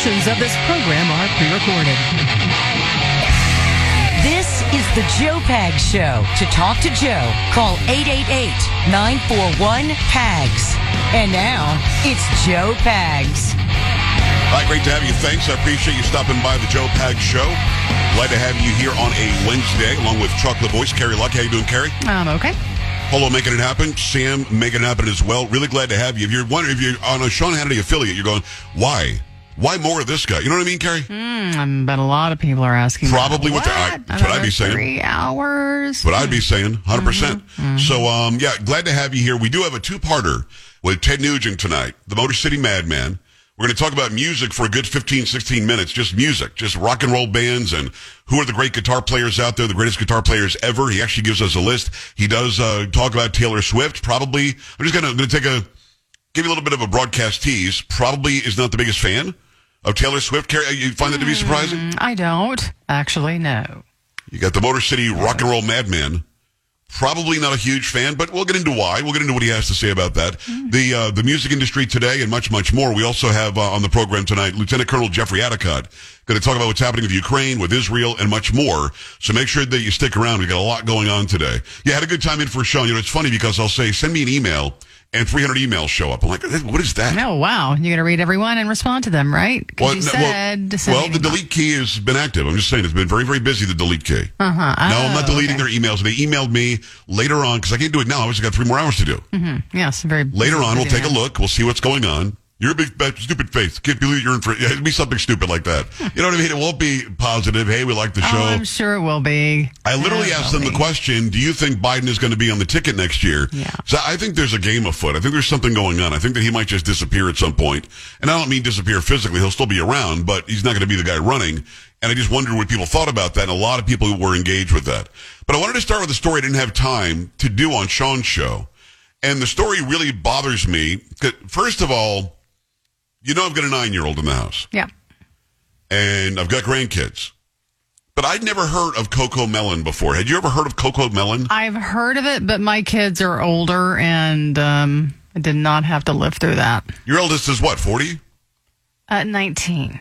Portions of this program are pre-recorded. This is the Joe Pags Show. To talk to Joe, call 888-941-PAGS. And now, it's Joe Pags. Hi, great to have you. Thanks. I appreciate you stopping by the Joe Pags Show. Glad to have you here on a Wednesday, along with Chocolate Voice, Carrie Luck. How you doing, Carrie? I'm um, okay. Polo making it happen. Sam making it happen as well. Really glad to have you. If you're wondering, if you're on a Sean Hannity affiliate, you're going, why? Why more of this guy? You know what I mean, Carrie? Mm, but a lot of people are asking. Probably what, what I- that's what I'd be saying. Three hours. But I'd be saying 100%. percent Mm-hmm. So, um, yeah, glad to have you here. We do have a two-parter with Ted Nugent tonight, the Motor City Madman. We're going to talk about music for a good 15, 16 minutes. Just music, just rock and roll bands and who are the great guitar players out there, the greatest guitar players ever. He actually gives us a list. He does, uh, talk about Taylor Swift. Probably, I'm just going to take a, give you a little bit of a broadcast tease. Probably is not the biggest fan of Taylor Swift. Carrie, You find that to be surprising? Mm, I don't actually know. You got the Motor City rock and roll madman. Probably not a huge fan, but we'll get into why. We'll get into what he has to say about that. The uh, the music industry today and much, much more. We also have uh, on the program tonight Lieutenant Colonel Jeffrey Addicott going to talk about what's happening with Ukraine, with Israel, and much more. So make sure that you stick around. We got a lot going on today. Yeah, had a good time in for Sean. You know, it's funny because I'll say, send me an email, and 300 emails show up. I'm like, what is that? Oh wow, you're gonna read everyone and respond to them, right? Because you no, said. to send well, the delete key has been active. I'm just saying it's been very, very busy. The delete key. Uh huh. No, I'm not deleting their emails. They emailed me later on because I can't do it now. I just got three more hours to do. Mm-hmm. Yes, very. Later on, we'll take a look. We'll see what's going on. You're a big, stupid face. Can't believe you're in for. Yeah, it'll be something stupid like that. Hmm. You know what I mean? It won't be positive. Hey, we like the oh, show. Oh, I'm sure it will be. I literally it asked them the question: Do you think Biden is going to be on the ticket next year? Yeah. So I think there's a game afoot. I think there's something going on. I think that he might just disappear at some point. And I don't mean disappear physically. He'll still be around, but he's not going to be the guy running. And I just wondered what people thought about that. And a lot of people were engaged with that. But I wanted to start with a story I didn't have time to do on Sean's show. And the story really bothers me. First of all, you know I've got a nine-year-old in the house Yeah. and I've got grandkids. But I'd never heard of CoComelon before. Had you ever heard of CoComelon? I've heard of it, but my kids are older, and um, I did not have to live through that. Your eldest is what, 40? At 19.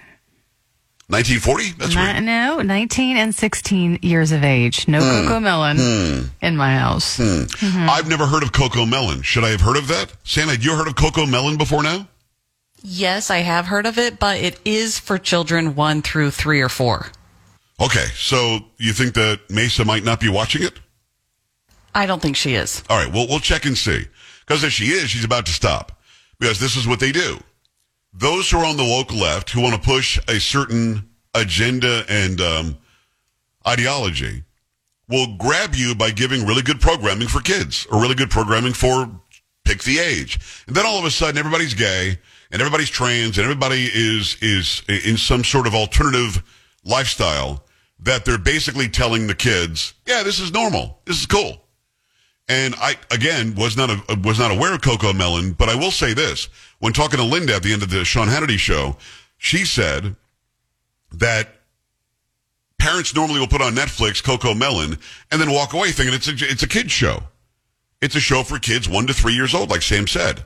1940? That's right. no, 19 and 16 years of age. No Hmm. CoComelon in my house. Mm-hmm. I've never heard of CoComelon. Should I have heard of that? Sam, had you heard of CoComelon before now? Yes, I have heard of it, but it is for children one through three or four. Okay, so you think that Mesa might not be watching it? I don't think she is. All right, well, we'll check and see. Because if she is, she's about to stop. Because this is what they do. Those who are on the woke left who want to push a certain agenda and um, ideology will grab you by giving really good programming for kids or really good programming for pick the age. And then all of a sudden everybody's gay and everybody's trans and everybody is is in some sort of alternative lifestyle that they're basically telling the kids, yeah, this is normal. This is cool. And I again was not a, was not aware of CoComelon, but I will say this: when talking to Linda at the end of the Sean Hannity show, she said that parents normally will put on Netflix Coco Melon and then walk away thinking it's a it's a kids show. It's a show for kids one to three years old, like Sam said.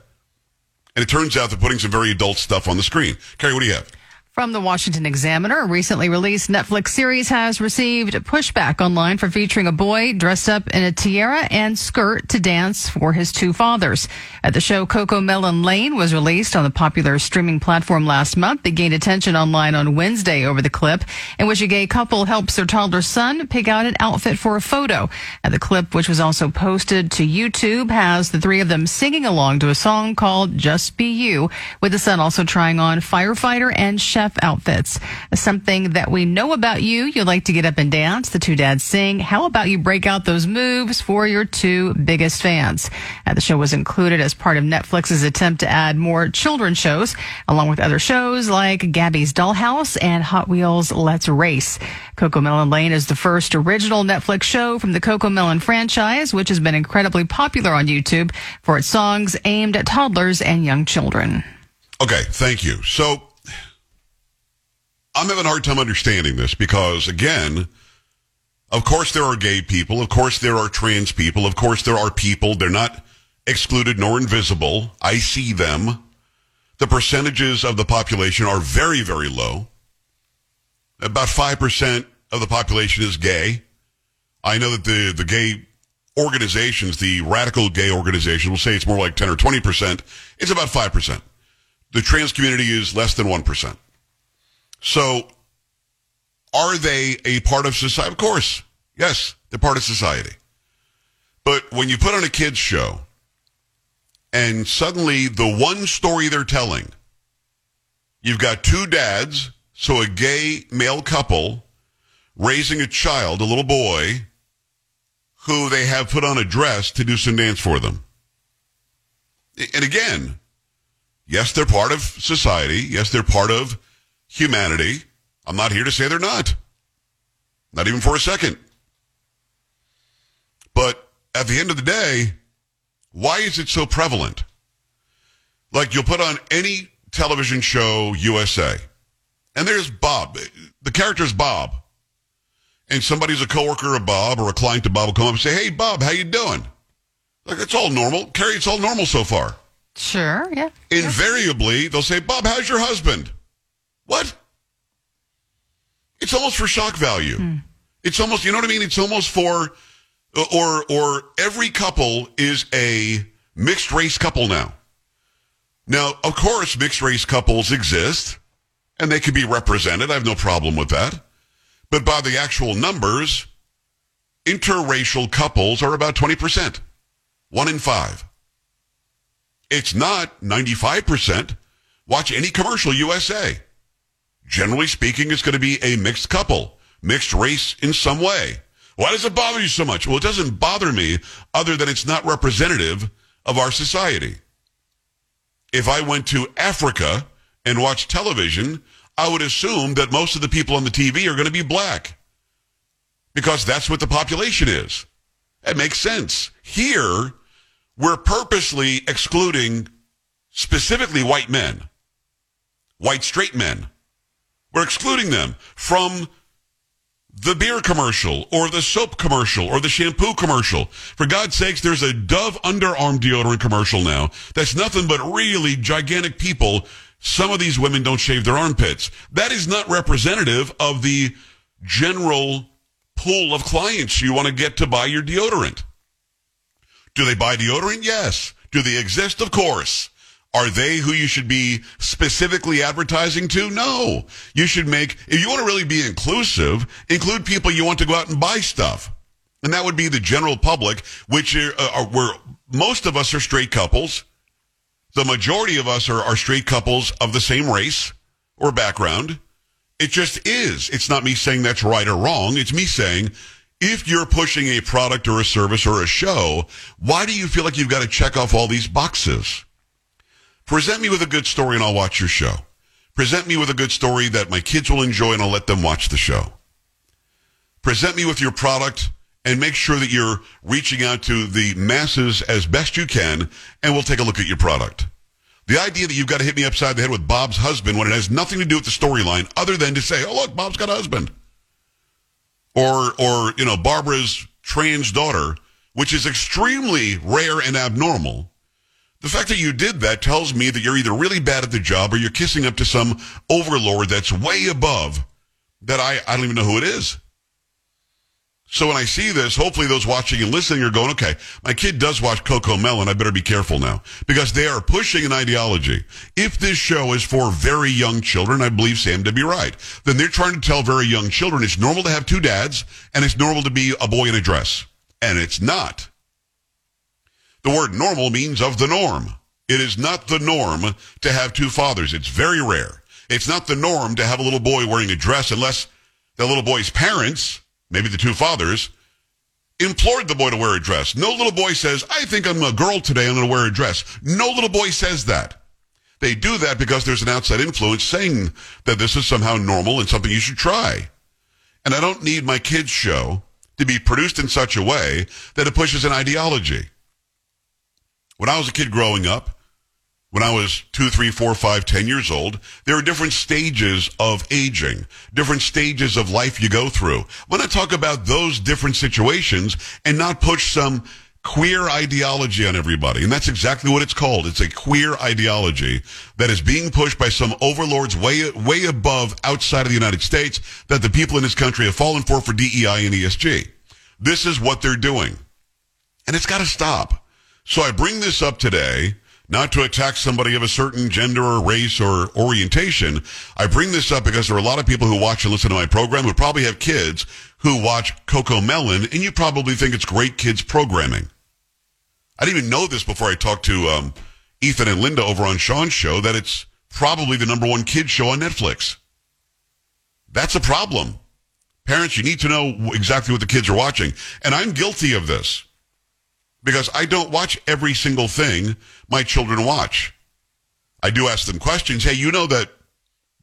And it turns out they're putting some very adult stuff on the screen. Carrie, what do you have? From the Washington Examiner, a recently released Netflix series has received pushback online for featuring a boy dressed up in a tiara and skirt to dance for his two fathers. At the show, CoComelon Lane was released on the popular streaming platform last month. It gained attention online on Wednesday over the clip in which a gay couple helps their toddler son pick out an outfit for a photo. And the clip, which was also posted to YouTube, has the three of them singing along to a song called Just Be You, with the son also trying on firefighter and chef outfits. Something that we know about you. You like to get up and dance. The two dads sing. How about you break out those moves for your two biggest fans? Uh, the show was included as part of Netflix's attempt to add more children's shows, along with other shows like Gabby's Dollhouse and Hot Wheels Let's Race. CoComelon Lane is the first original Netflix show from the CoComelon franchise, which has been incredibly popular on YouTube for its songs aimed at toddlers and young children. Okay, thank you. So I'm having a hard time understanding this because, again, of course there are gay people. Of course there are trans people. Of course there are people. They're not excluded nor invisible. I see them. The percentages of the population are very, very low. About 5% of the population is gay. I know that the, the gay organizations, the radical gay organizations will say it's more like 10 or 20%. It's about 5%. The trans community is less than 1%. So are they a part of society? Of course. Yes, they're part of society. But when you put on a kids show and suddenly the one story they're telling, you've got two dads, so a gay male couple raising a child, a little boy, who they have put on a dress to do some dance for them. And again, yes, they're part of society. Yes, they're part of humanity. I'm not here to say they're not. Not even for a second. But at the end of the day, why is it so prevalent? Like you'll put on any television show USA, and there's Bob. The character's Bob. And somebody's a coworker of Bob or a client of Bob will come up and say, Hey Bob, how you doing? Like it's all normal. Carrie, it's all normal so far. Sure, yeah. Invariably, they'll say, Bob, how's your husband? What? It's almost for shock value. Hmm. It's almost, you know what I mean? It's almost for, or, or every couple is a mixed race couple now. Now, of course, mixed race couples exist and they can be represented. I have no problem with that. But by the actual numbers, interracial couples are about 20%. One in five. It's not 95%. Watch any commercial USA. Generally speaking, it's going to be a mixed couple, mixed race in some way. Why does it bother you so much? Well, it doesn't bother me other than it's not representative of our society. If I went to Africa and watched television, I would assume that most of the people on the TV are going to be black because that's what the population is. It makes sense. Here, we're purposely excluding specifically white men, white straight men. We're excluding them from the beer commercial or the soap commercial or the shampoo commercial. For God's sakes, there's a Dove underarm deodorant commercial now that's nothing but really gigantic people. Some of these women don't shave their armpits. That is not representative of the general pool of clients you want to get to buy your deodorant. Do they buy deodorant? Yes. Do they exist? Of course. Are they who you should be specifically advertising to? No. You should make, if you want to really be inclusive, include people you want to go out and buy stuff. And that would be the general public, which are, uh, are where most of us are straight couples. The majority of us are, are straight couples of the same race or background. It just is. It's not me saying that's right or wrong. It's me saying if you're pushing a product or a service or a show, why do you feel like you've got to check off all these boxes? Present me with a good story and I'll watch your show. Present me with a good story that my kids will enjoy and I'll let them watch the show. Present me with your product and make sure that you're reaching out to the masses as best you can and we'll take a look at your product. The idea that you've got to hit me upside the head with Bob's husband when it has nothing to do with the storyline other than to say, oh, look, Bob's got a husband. Or, or, you know, Barbara's trans daughter, which is extremely rare and abnormal The fact that you did that tells me that you're either really bad at the job or you're kissing up to some overlord that's way above that I, I don't even know who it is. So when I see this, hopefully those watching and listening are going, okay, my kid does watch CoComelon. I better be careful now because they are pushing an ideology. If this show is for very young children, I believe Sam to be right. Then they're trying to tell very young children it's normal to have two dads and it's normal to be a boy in a dress. And it's not. The word normal means of the norm. It is not the norm to have two fathers. It's very rare. It's not the norm to have a little boy wearing a dress unless the little boy's parents maybe the two fathers, implored the boy to wear a dress. No little boy says, I think I'm a girl today, I'm going to wear a dress. No little boy says that. They do that because there's an outside influence saying that this is somehow normal and something you should try. And I don't need my kids' show to be produced in such a way that it pushes an ideology. When I was a kid growing up, when I was two, three, four, five, ten years old, there are different stages of aging, different stages of life you go through. I want to talk about those different situations and not push some queer ideology on everybody. And that's exactly what it's called. It's a queer ideology that is being pushed by some overlords way, way above outside of the United States that the people in this country have fallen for for DEI and ESG. This is what they're doing. And it's got to stop. So I bring this up today not to attack somebody of a certain gender or race or orientation. I bring this up because there are a lot of people who watch and listen to my program who probably have kids who watch CoComelon, and you probably think it's great kids programming. I didn't even know this before I talked to um, Ethan and Linda over on Sean's show that it's probably the number one kids show on Netflix. That's a problem. Parents, you need to know exactly what the kids are watching. And I'm guilty of this because I don't watch every single thing my children watch. I do ask them questions. Hey, you know that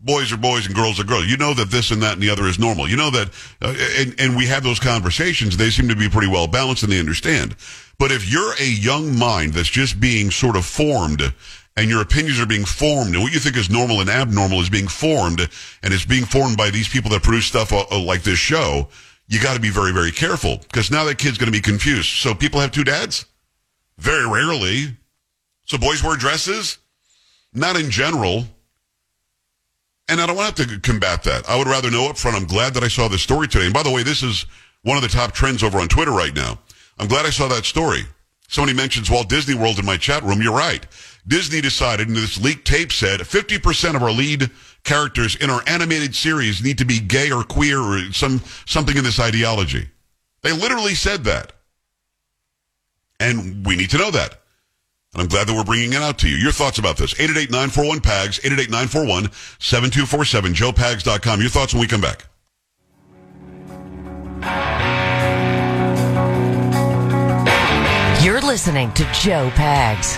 boys are boys and girls are girls. You know that this and that and the other is normal. You know that, uh, and, and we have those conversations. They seem to be pretty well balanced and they understand. But if you're a young mind that's just being sort of formed and your opinions are being formed and what you think is normal and abnormal is being formed and it's being formed by these people that produce stuff uh, like this show, you got to be very, very careful because now that kid's going to be confused. So people have two dads? Very rarely. So boys wear dresses? Not in general. And I don't want to combat that. I would rather know up front. I'm glad that I saw this story today. And by the way, this is one of the top trends over on Twitter right now. I'm glad I saw that story. Somebody mentions Walt Disney World in my chat room. You're right. Disney decided, and this leaked tape said, 50% of our lead characters in our animated series need to be gay or queer or some something in this ideology. They literally said that. And we need to know that. And I'm glad that we're bringing it out to you. Your thoughts about this. 888-941-PAGS, 888-941-7247, joepags.com. Your thoughts when we come back. You're listening to Joe Pags.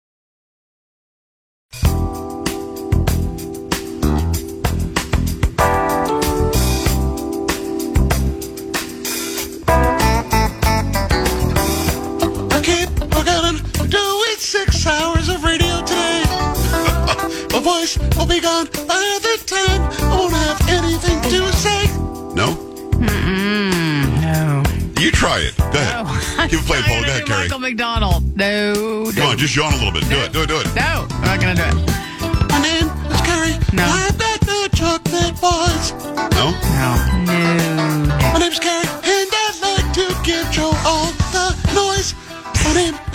Voice will be gone by the time I won't have anything to say. No? No. You try it. Go ahead. Keep it playing, Paul. Go ahead, Carrie. Michael McDonald. No. no. Come on, just yawn a little bit. Do it. Do it. Do it. No, I'm not going to do it. My name is Carrie. No. I've got the chocolate voice. No? No. No.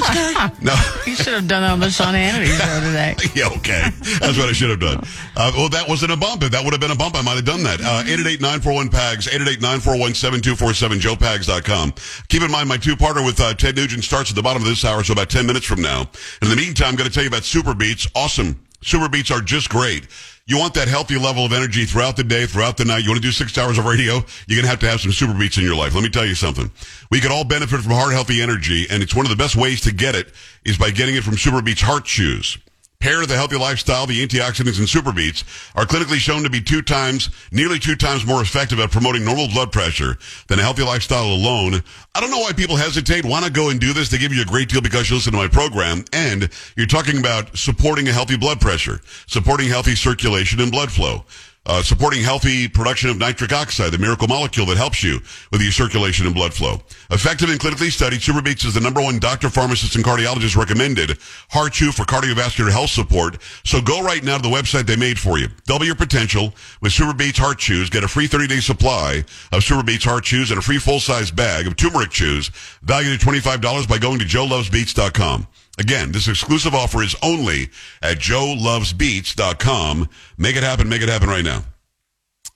No. You should have done that on the Sean Hannity show today. yeah, okay. That's what I should have done. Uh, well, that wasn't a bump. If that would have been a bump, I might have done that. Uh, 888-941-PAGS, 888-941-7247, joepags.com. Keep in mind, my two-parter with uh, Ted Nugent starts at the bottom of this hour, so about 10 minutes from now. In the meantime, I'm going to tell you about SuperBeets. Awesome. SuperBeets are just great. You want that healthy level of energy throughout the day, throughout the night. You want to do six hours of radio. You're going to have to have some SuperBeets in your life. Let me tell you something. We could all benefit from heart healthy energy, and it's one of the best ways to get it is by getting it from SuperBeets Heart Chews. Pair the healthy lifestyle, the antioxidants and SuperBeets are clinically shown to be two times, nearly two times more effective at promoting normal blood pressure than a healthy lifestyle alone. I don't know why people hesitate. Why not go and do this? They give you a great deal because you listen to my program and you're talking about supporting a healthy blood pressure, supporting healthy circulation and blood flow uh, supporting healthy production of nitric oxide, the miracle molecule that helps you with your circulation and blood flow. Effective and clinically studied, SuperBeets is the number one doctor, pharmacist, and cardiologist recommended heart chew for cardiovascular health support. So go right now to the website they made for you. Double your potential with SuperBeets Heart Chews. Get a free 30-day supply of SuperBeets Heart Chews and a free full-size bag of turmeric chews valued at $25 by going to joelovesbeats.com. Again, this exclusive offer is only at joelovesbeats.com. Make it happen. Make it happen right now.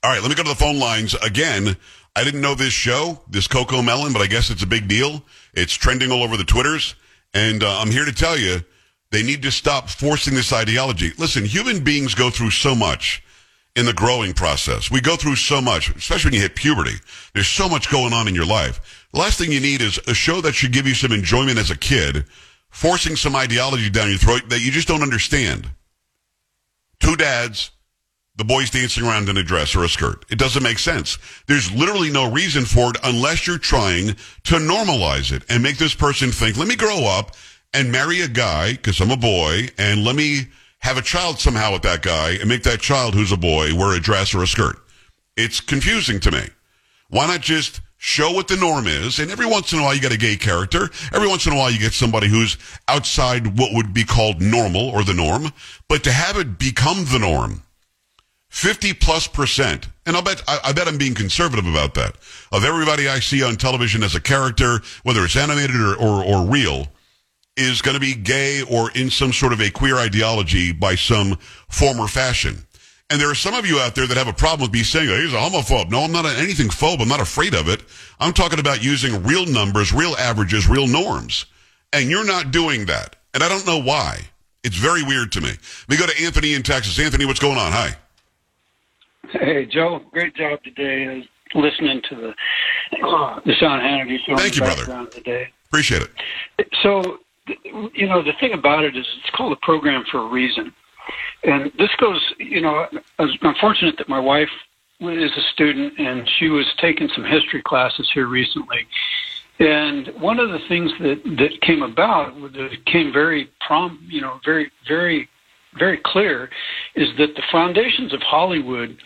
All right, let me go to the phone lines again. I didn't know this show, this CoComelon, but I guess it's a big deal. It's trending all over the Twitters. And uh, I'm here to tell you, they need to stop forcing this ideology. Listen, human beings go through so much in the growing process. We go through so much, especially when you hit puberty. There's so much going on in your life. The last thing you need is a show that should give you some enjoyment as a kid forcing some ideology down your throat that you just don't understand. Two dads, the boys dancing around in a dress or a skirt. It doesn't make sense. There's literally no reason for it unless you're trying to normalize it and make this person think, let me grow up and marry a guy because I'm a boy and let me have a child somehow with that guy and make that child who's a boy wear a dress or a skirt. It's confusing to me. Why not just show what the norm is, and every once in a while you get a gay character. Every once in a while you get somebody who's outside what would be called normal or the norm. But to have it become the norm, 50 plus percent, and I'll bet, I, I bet I'm being conservative about that, of everybody I see on television as a character, whether it's animated or, or, or real, is going to be gay or in some sort of a queer ideology by some form or fashion. And there are some of you out there that have a problem with me saying, oh, he's a homophobe. No, I'm not anything phobe. I'm not afraid of it. I'm talking about using real numbers, real averages, real norms. And you're not doing that. And I don't know why. It's very weird to me. We go to Anthony in Texas. Anthony, what's going on? Hi. Hey, Joe. Great job today listening to the, uh, the Sean Hannity show. Thank you, brother. Today. Appreciate it. So, you know, the thing about it is it's called a program for a reason. And this goes, you know, I'm fortunate that my wife is a student and she was taking some history classes here recently. And one of the things that, that came about, that came very prom, you know, very, very, very clear, is that the foundations of Hollywood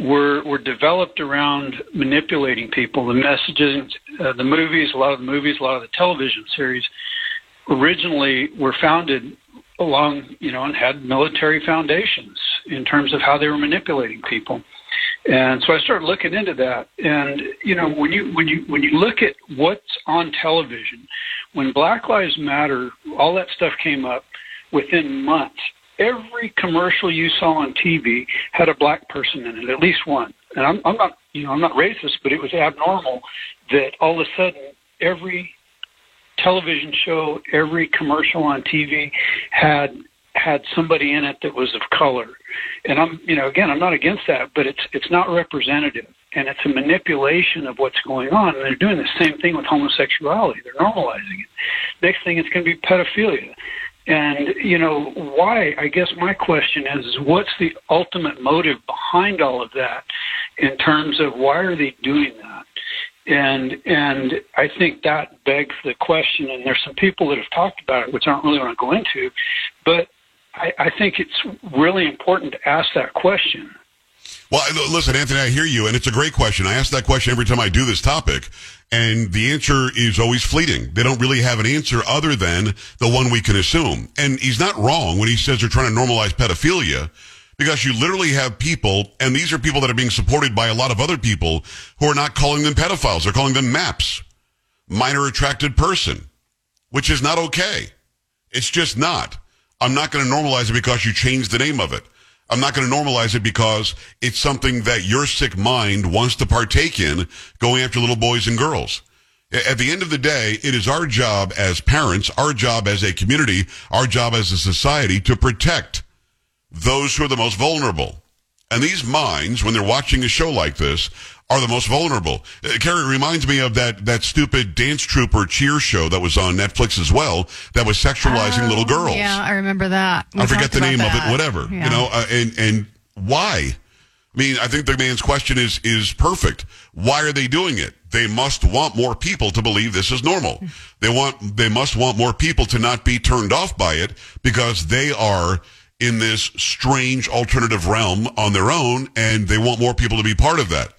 were were developed around manipulating people. The messages, uh, the movies, a lot of the movies, a lot of the television series, originally were founded along, you know, and had military foundations in terms of how they were manipulating people. And so I started looking into that. And you know, when you when you when you look at what's on television, when Black Lives Matter, all that stuff came up within months. Every commercial you saw on TV had a black person in it, at least one. And I'm, I'm not, you know, I'm not racist, but it was abnormal that all of a sudden every television show, every commercial on TV had had somebody in it that was of color. And I'm, you know, again, I'm not against that, but it's it's not representative, and it's a manipulation of what's going on. And they're doing the same thing with homosexuality. They're normalizing it. Next thing, it's going to be pedophilia. And you know why? I guess my question is, is what's the ultimate motive behind all of that, in terms of why are they doing that? And and I think that begs the question. And there's some people that have talked about it, which I don't really want to go into, but I, I think it's really important to ask that question. Well, listen, Anthony, I hear you, and it's a great question. I ask that question every time I do this topic, and the answer is always fleeting. They don't really have an answer other than the one we can assume. And he's not wrong when he says they're trying to normalize pedophilia because you literally have people, and these are people that are being supported by a lot of other people who are not calling them pedophiles. They're calling them MAPS, minor attracted person, which is not okay. It's just not. I'm not going to normalize it because you changed the name of it. I'm not going to normalize it because it's something that your sick mind wants to partake in going after little boys and girls. At the end of the day, it is our job as parents, our job as a community, our job as a society to protect those who are the most vulnerable. And these minds, when they're watching a show like this, are the most vulnerable. Uh, Carrie, reminds me of that, that stupid dance troupe or cheer show that was on Netflix as well that was sexualizing little girls. Oh, Yeah, I remember that. We I forget the name of it, whatever. Yeah. You know, uh, and and why? I mean, I think the man's question is is perfect. Why are they doing it? They must want more people to believe this is normal. They want they must want more people to not be turned off by it because they are in this strange alternative realm on their own and they want more people to be part of that.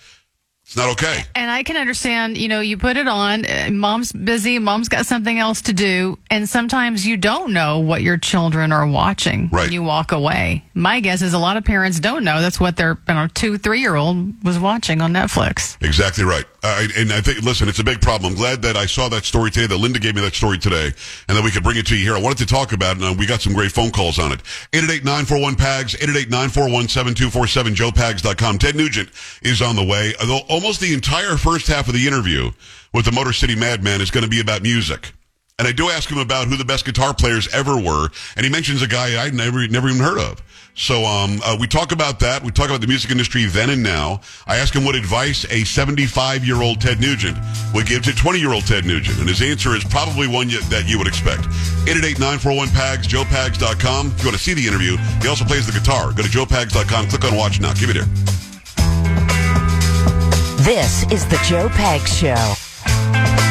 It's not okay. And I can understand, you know, you put it on, uh, mom's busy, mom's got something else to do, and sometimes you don't know what your children are watching Right. when you walk away. My guess is a lot of parents don't know that's what their you know, two, three year old was watching on Netflix. Exactly right. And I think, listen, it's a big problem. I'm glad that I saw that story today, that Linda gave me that story today, and that we could bring it to you here. I wanted to talk about it, and we got some great phone calls on it. 888-941-PAGS, 888-941-7247, joepags.com. Ted Nugent is on the way. Almost the entire first half of the interview with the Motor City Madman is going to be about music. And I do ask him about who the best guitar players ever were, and he mentions a guy I'd never never even heard of. So um, uh, we talk about that. We talk about the music industry then and now. I ask him what advice a 75 year old Ted Nugent would give to 20 year old Ted Nugent, and his answer is probably one you, that you would expect. 888-941-PAGS, joepags.com. If you want to see the interview, he also plays the guitar. Go to joepags.com, click on watch now. Give it here. This is the Joe Pags Show.